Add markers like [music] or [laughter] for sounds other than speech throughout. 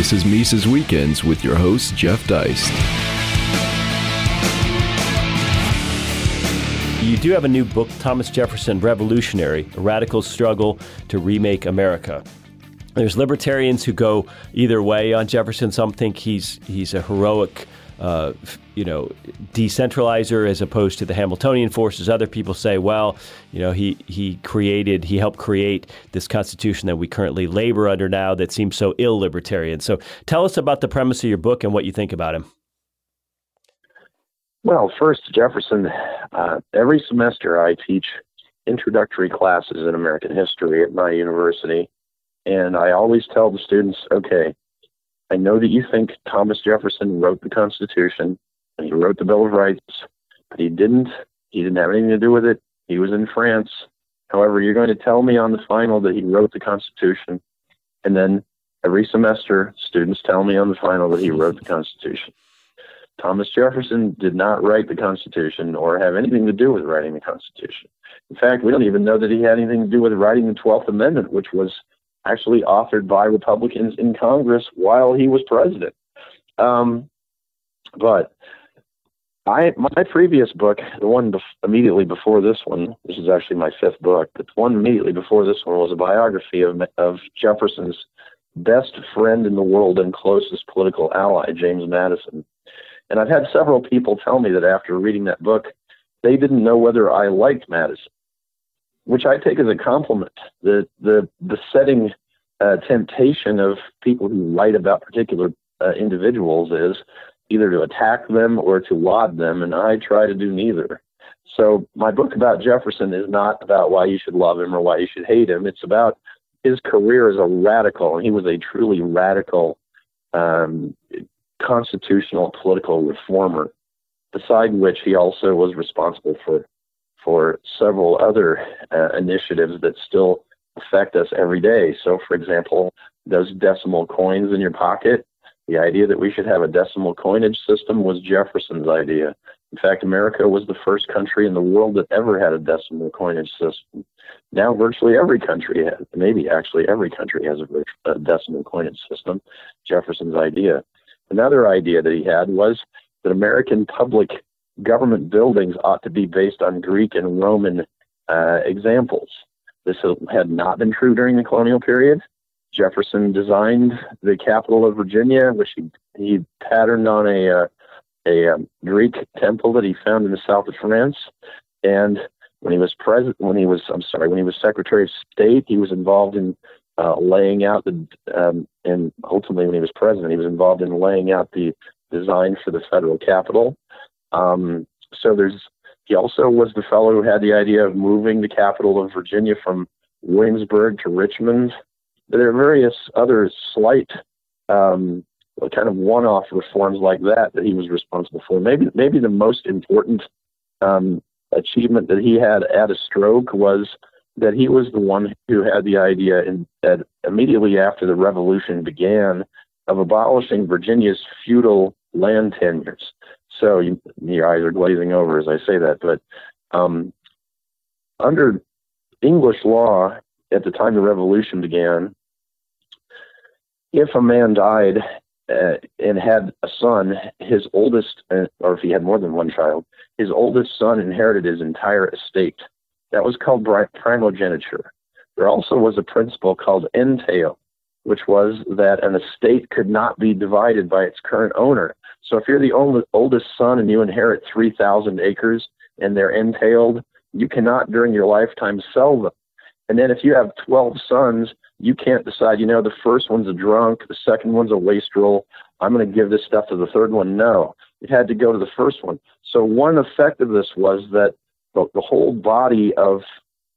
This is Mises Weekends with your host, Jeff Deist. You do have a new book, Thomas Jefferson Revolutionary A Radical Struggle to Remake America. There's libertarians who go either way on Jefferson. Some think he's, he's a heroic uh, you know, decentralizer as opposed to the Hamiltonian forces. Other people say, well, you know, he, he created, he helped create this constitution that we currently labor under now that seems so ill libertarian. So tell us about the premise of your book and what you think about him. Well, first, Jefferson, uh, every semester I teach introductory classes in American history at my university. And I always tell the students, okay, I know that you think Thomas Jefferson wrote the Constitution and he wrote the Bill of Rights, but he didn't. He didn't have anything to do with it. He was in France. However, you're going to tell me on the final that he wrote the Constitution, and then every semester, students tell me on the final that he wrote the Constitution. Thomas Jefferson did not write the Constitution or have anything to do with writing the Constitution. In fact, we don't even know that he had anything to do with writing the 12th Amendment, which was actually authored by Republicans in Congress while he was president. Um, but I, my previous book, the one bef- immediately before this one, this is actually my fifth book, but the one immediately before this one was a biography of, of Jefferson's best friend in the world and closest political ally, James Madison. And I've had several people tell me that after reading that book, they didn't know whether I liked Madison which I take as a compliment. The the the setting uh, temptation of people who write about particular uh, individuals is either to attack them or to laud them, and I try to do neither. So my book about Jefferson is not about why you should love him or why you should hate him. It's about his career as a radical, and he was a truly radical um, constitutional political reformer. Beside which he also was responsible for for several other uh, initiatives that still affect us every day. So, for example, those decimal coins in your pocket, the idea that we should have a decimal coinage system was Jefferson's idea. In fact, America was the first country in the world that ever had a decimal coinage system. Now, virtually every country has, maybe actually every country has a, a decimal coinage system. Jefferson's idea. Another idea that he had was that American public government buildings ought to be based on Greek and Roman uh, examples. This had not been true during the colonial period. Jefferson designed the capital of Virginia, which he, he patterned on a, uh, a um, Greek temple that he found in the south of France. And when he was president, when he was, I'm sorry, when he was Secretary of State, he was involved in uh, laying out the, um, and ultimately when he was president, he was involved in laying out the design for the federal capital. Um, so there's he also was the fellow who had the idea of moving the capital of Virginia from Williamsburg to Richmond. There are various other slight um, kind of one-off reforms like that that he was responsible for. Maybe maybe the most important um, achievement that he had at a stroke was that he was the one who had the idea in, that immediately after the revolution began of abolishing Virginia's feudal land tenures. So you, your eyes are glazing over as I say that. But um, under English law at the time the Revolution began, if a man died uh, and had a son, his oldest, uh, or if he had more than one child, his oldest son inherited his entire estate. That was called primogeniture. There also was a principle called entail, which was that an estate could not be divided by its current owner. So if you're the only, oldest son and you inherit 3,000 acres and they're entailed, you cannot during your lifetime sell them. And then if you have 12 sons, you can't decide, you know, the first one's a drunk, the second one's a wastrel. I'm going to give this stuff to the third one. No, it had to go to the first one. So one effect of this was that the, the whole body of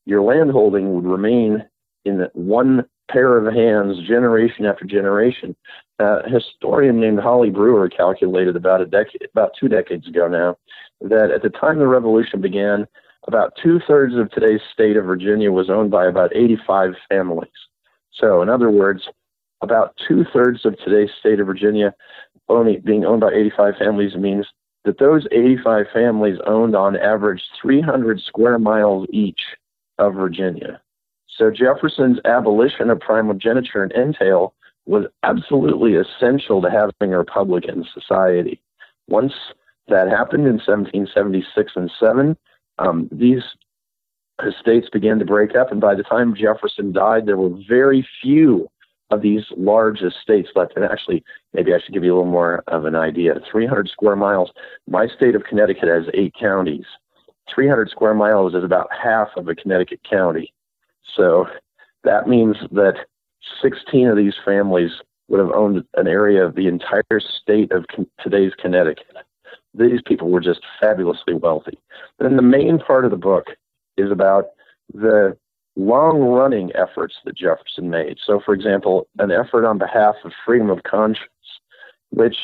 your landholding would remain in one pair of hands generation after generation. Uh, a historian named Holly Brewer calculated about a decade, about two decades ago now, that at the time the revolution began, about two thirds of today's state of Virginia was owned by about 85 families. So, in other words, about two thirds of today's state of Virginia only being owned by 85 families means that those 85 families owned on average 300 square miles each of Virginia. So Jefferson's abolition of primogeniture and entail was absolutely essential to having a Republican society. Once that happened in 1776 and 7, um, these estates began to break up, and by the time Jefferson died, there were very few of these large estates left. And actually, maybe I should give you a little more of an idea. 300 square miles. My state of Connecticut has eight counties. 300 square miles is about half of a Connecticut county. So that means that 16 of these families would have owned an area of the entire state of today's Connecticut. These people were just fabulously wealthy. Then the main part of the book is about the long running efforts that Jefferson made. So, for example, an effort on behalf of freedom of conscience, which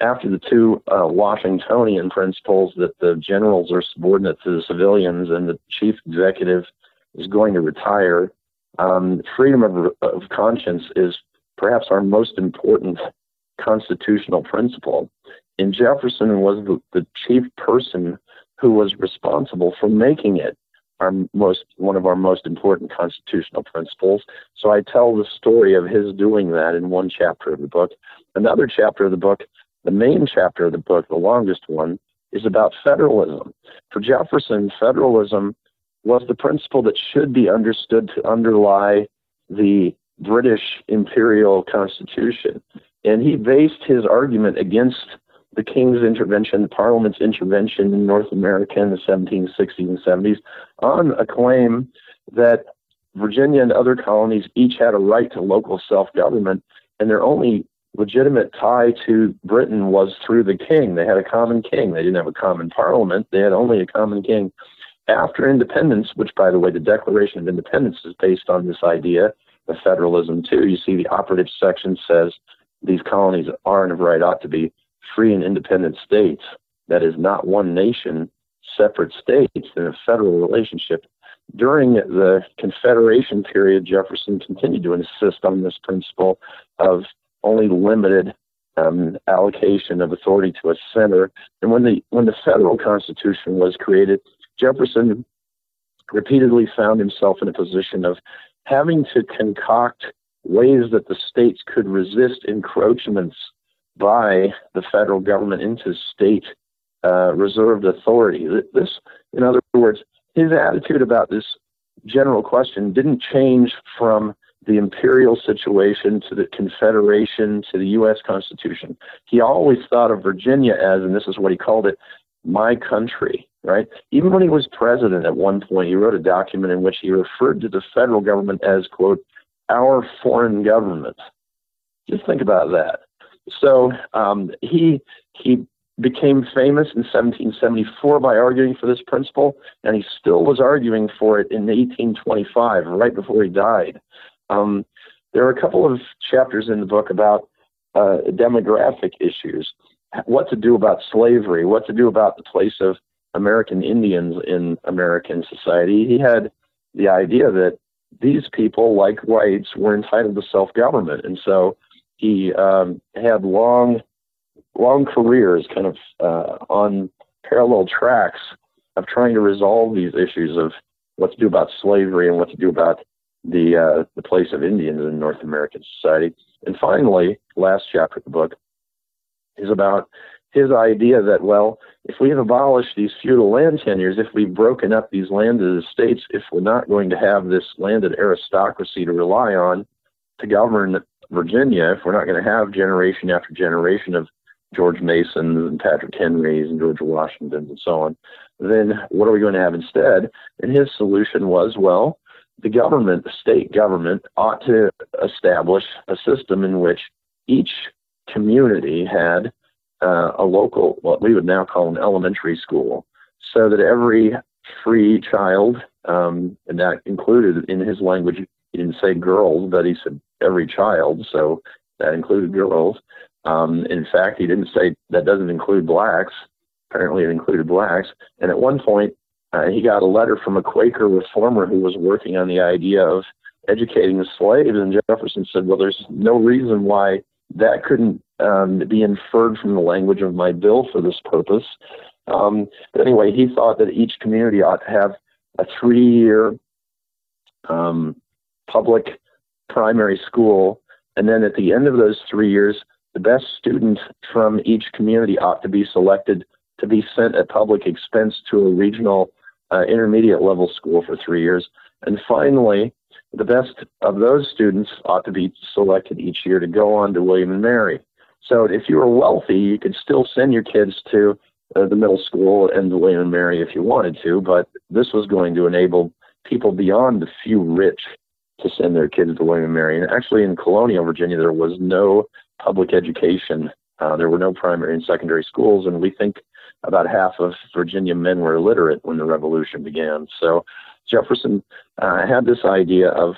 after the two uh, Washingtonian principles that the generals are subordinate to the civilians and the chief executive is going to retire, um, freedom of, of conscience is perhaps our most important constitutional principle. And Jefferson was the, the chief person who was responsible for making it our most one of our most important constitutional principles. So I tell the story of his doing that in one chapter of the book. Another chapter of the book, the main chapter of the book, the longest one, is about federalism. For Jefferson, federalism was the principle that should be understood to underlie the British imperial constitution. And he based his argument against the King's intervention, the Parliament's intervention in North America in the 1760s and 70s on a claim that Virginia and other colonies each had a right to local self government, and their only legitimate tie to Britain was through the king. They had a common king. They didn't have a common parliament. They had only a common king. After independence, which, by the way, the Declaration of Independence is based on this idea of federalism, too. You see, the operative section says these colonies are and of right ought to be free and independent states, that is not one nation, separate states in a federal relationship. During the Confederation period, Jefferson continued to insist on this principle of only limited um, allocation of authority to a center. And when the when the federal Constitution was created, Jefferson repeatedly found himself in a position of having to concoct ways that the states could resist encroachments by the federal government into state uh, reserved authority. This, in other words, his attitude about this general question didn't change from the imperial situation to the Confederation to the U.S. Constitution. He always thought of Virginia as, and this is what he called it, my country, right? Even when he was president at one point, he wrote a document in which he referred to the federal government as, quote, our foreign government. Just think about that. So um, he he became famous in 1774 by arguing for this principle, and he still was arguing for it in 1825, right before he died. Um, there are a couple of chapters in the book about uh, demographic issues, what to do about slavery, what to do about the place of American Indians in American society. He had the idea that these people, like whites, were entitled to self government, and so he um, had long, long careers, kind of uh, on parallel tracks of trying to resolve these issues of what to do about slavery and what to do about the uh, the place of Indians in North American society. And finally, last chapter of the book is about his idea that well, if we have abolished these feudal land tenures, if we've broken up these landed estates, if we're not going to have this landed aristocracy to rely on to govern Virginia, if we're not going to have generation after generation of George Masons and Patrick Henrys and George Washingtons and so on, then what are we going to have instead? And his solution was, well, the government, the state government, ought to establish a system in which each community had uh, a local, what we would now call an elementary school, so that every free child, um, and that included in his language, he didn't say girls, but he said every child, so that included girls. Um, in fact, he didn't say that doesn't include blacks. Apparently, it included blacks. And at one point, uh, he got a letter from a Quaker reformer who was working on the idea of educating the slaves. And Jefferson said, Well, there's no reason why that couldn't um, be inferred from the language of my bill for this purpose. Um, but anyway, he thought that each community ought to have a three year um, public primary school And then at the end of those three years, the best student from each community ought to be selected to be sent at public expense to a regional uh, intermediate level school for three years. And finally, the best of those students ought to be selected each year to go on to William and Mary. So if you were wealthy, you could still send your kids to uh, the middle school and the William and Mary if you wanted to, but this was going to enable people beyond the few rich to send their kids to William and Mary. And actually, in colonial Virginia, there was no public education. Uh, there were no primary and secondary schools, and we think about half of Virginia men were illiterate when the Revolution began. So Jefferson uh, had this idea of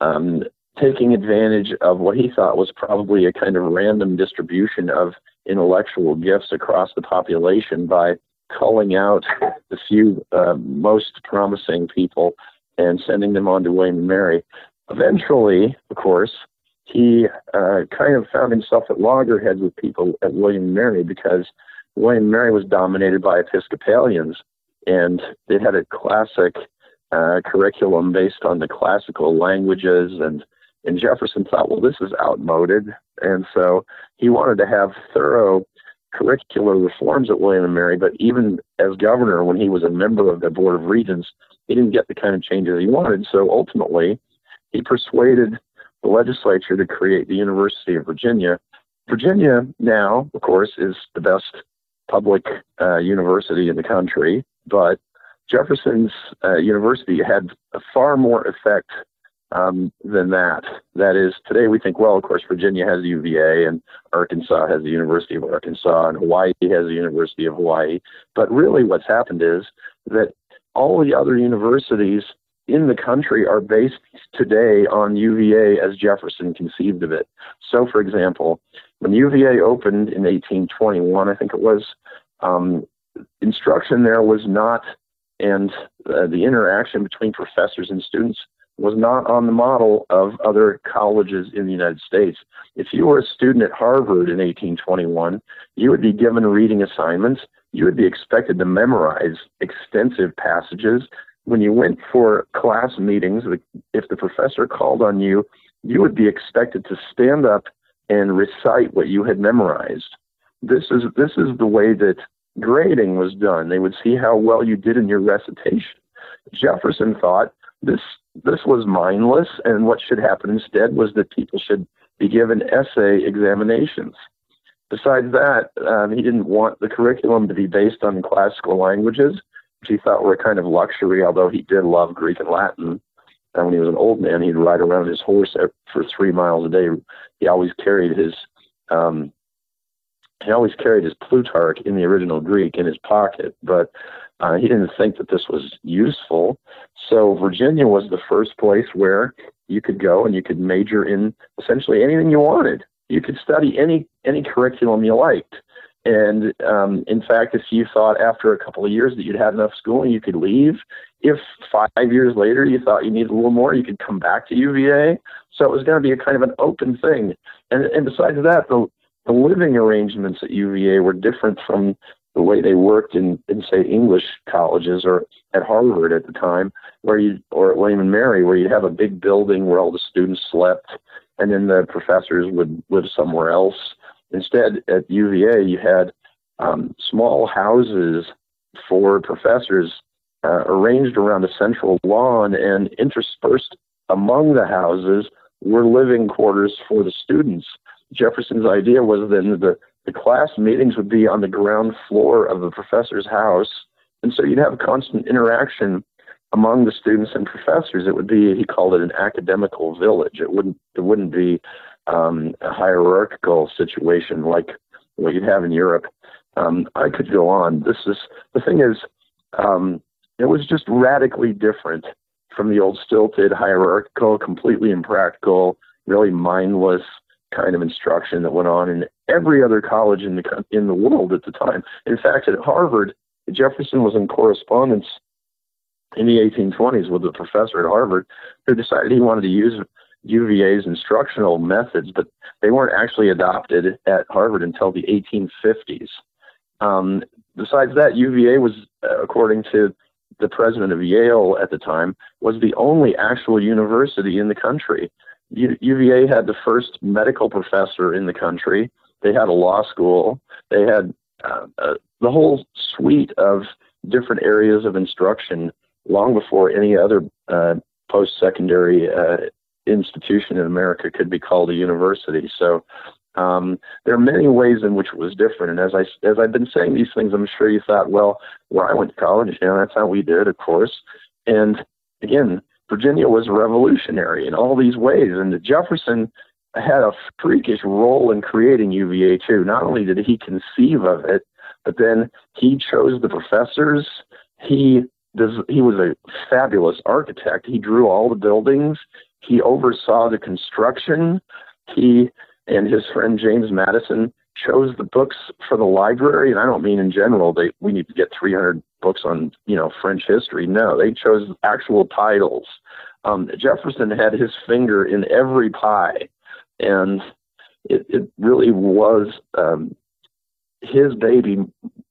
um, taking advantage of what he thought was probably a kind of random distribution of intellectual gifts across the population by culling out [laughs] the few uh, most promising people and sending them on to William and Mary. Eventually, of course, he uh, kind of found himself at loggerheads with people at William and Mary because William and Mary was dominated by Episcopalians, and they had a classic uh, curriculum based on the classical languages and and Jefferson thought, well, this is outmoded, and so he wanted to have thorough curricular reforms at William and Mary. But even as governor, when he was a member of the Board of Regents, he didn't get the kind of changes he wanted. So ultimately, he persuaded the legislature to create the University of Virginia. Virginia now, of course, is the best public uh, university in the country, but Jefferson's uh, university had far more effect um, than that. That is, today we think, well, of course, Virginia has UVA and Arkansas has the University of Arkansas and Hawaii has the University of Hawaii. But really, what's happened is that all the other universities in the country are based today on UVA as Jefferson conceived of it. So, for example, when UVA opened in 1821, I think it was, um, instruction there was not, and uh, the interaction between professors and students was not on the model of other colleges in the United States. If you were a student at Harvard in 1821, you would be given reading assignments. You would be expected to memorize extensive passages. When you went for class meetings, if the professor called on you, you would be expected to stand up and recite what you had memorized. This is this is the way that grading was done. They would see how well you did in your recitation. Jefferson thought this this was mindless, and what should happen instead was that people should be given essay examinations. Besides that, um, he didn't want the curriculum to be based on classical languages, which he thought were a kind of luxury, although he did love Greek and Latin. And when he was an old man, he'd ride around his horse for three miles a day. He always carried his um, he always carried his Plutarch in the original Greek in his pocket, but uh, he didn't think that this was useful. So Virginia was the first place where you could go and you could major in essentially anything you wanted. You could study any any curriculum you liked. And um, in fact, if you thought after a couple of years that you'd had enough schooling, you could leave. If five years later you thought you needed a little more, you could come back to UVA. So it was going to be a kind of an open thing. And, and besides that, the, the living arrangements at UVA were different from the way they worked in, in say English colleges or at Harvard at the time, where you or at William and Mary, where you'd have a big building where all the students slept, and then the professors would live somewhere else. Instead, at UVA, you had um, small houses for professors uh, arranged around a central lawn, and interspersed among the houses were living quarters for the students. Jefferson's idea was then the the class meetings would be on the ground floor of the professor's house. And so you'd have constant interaction among the students and professors. It would be, he called it an academical village. It wouldn't, it wouldn't be um, a hierarchical situation like what you'd have in Europe. Um, I could go on. This is, the thing is, um, it was just radically different from the old stilted, hierarchical, completely impractical, really mindless kind of instruction that went on in every other college in the in the world at the time. In fact, at Harvard, Jefferson was in correspondence in the 1820s with a professor at Harvard who decided he wanted to use UVA's instructional methods, but they weren't actually adopted at Harvard until the 1850s. Um, besides that, UVA was, uh, according to the president of Yale at the time, was the only actual university in the country. UVA had the first medical professor in the country. They had a law school. They had uh, uh, the whole suite of different areas of instruction long before any other uh, post-secondary uh, institution in America could be called a university. So um, there are many ways in which it was different. And as I as I've been saying these things, I'm sure you thought, well, where I went to college, you know, that's how we did, of course. And again, Virginia was revolutionary in all these ways, and Jefferson had a freakish role in creating UVA too. Not only did he conceive of it, but then he chose the professors. He he was a fabulous architect. He drew all the buildings. He oversaw the construction. He and his friend James Madison chose the books for the library. And I don't mean in general they we need to get 300 books on you know French history. No, they chose actual titles. Um, Jefferson had his finger in every pie, and it, it really was um, his baby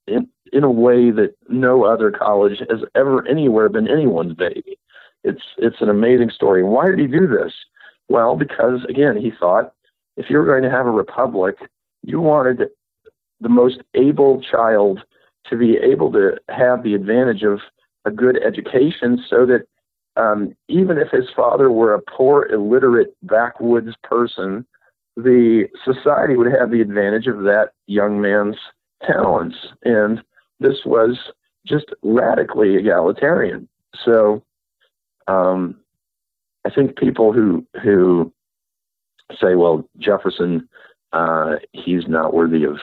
in, in a way that no other college has ever anywhere been anyone's baby. It's it's an amazing story. Why did he do this? Well, because again, he thought if you're going to have a republic, you wanted the most able child to be able to have the advantage of a good education so that um, even if his father were a poor, illiterate, backwoods person, the society would have the advantage of that young man's talents. And this was just radically egalitarian. So um, I think people who who say, well, Jefferson, uh, he's not worthy of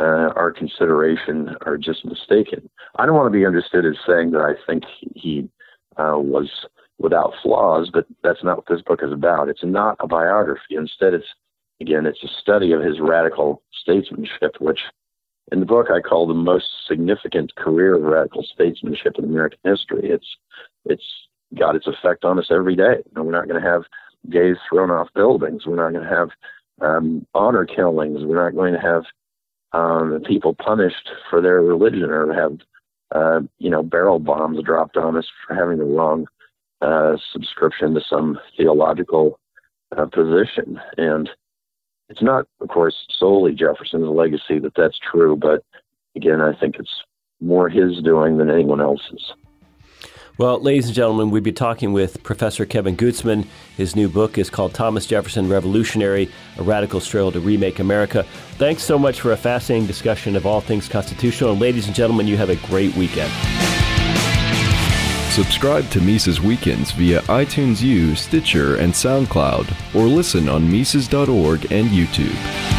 uh, our consideration, are just mistaken. I don't want to be understood as saying that I think he uh, was without flaws, but that's not what this book is about. It's not a biography. Instead, it's again, it's a study of his radical statesmanship, which in the book I call the most significant career of radical statesmanship in American history. It's it's got its effect on us every day. And we're not going to have gays thrown off buildings. We're not going to have um, honor killings. We're not going to have um, people punished for their religion or have uh, you know barrel bombs dropped on us for having the wrong uh, subscription to some theological uh, position. And it's not, of course, solely Jefferson's legacy that that's true, but again, I think it's more his doing than anyone else's. Well, ladies and gentlemen, we've been talking with Professor Kevin Gutzman. His new book is called Thomas Jefferson Revolutionary A Radical Struggle to Remake America. Thanks so much for a fascinating discussion of all things constitutional. And ladies and gentlemen, you have a great weekend. Subscribe to Mises Weekends via iTunes U, Stitcher, and SoundCloud, or listen on Mises.org and YouTube.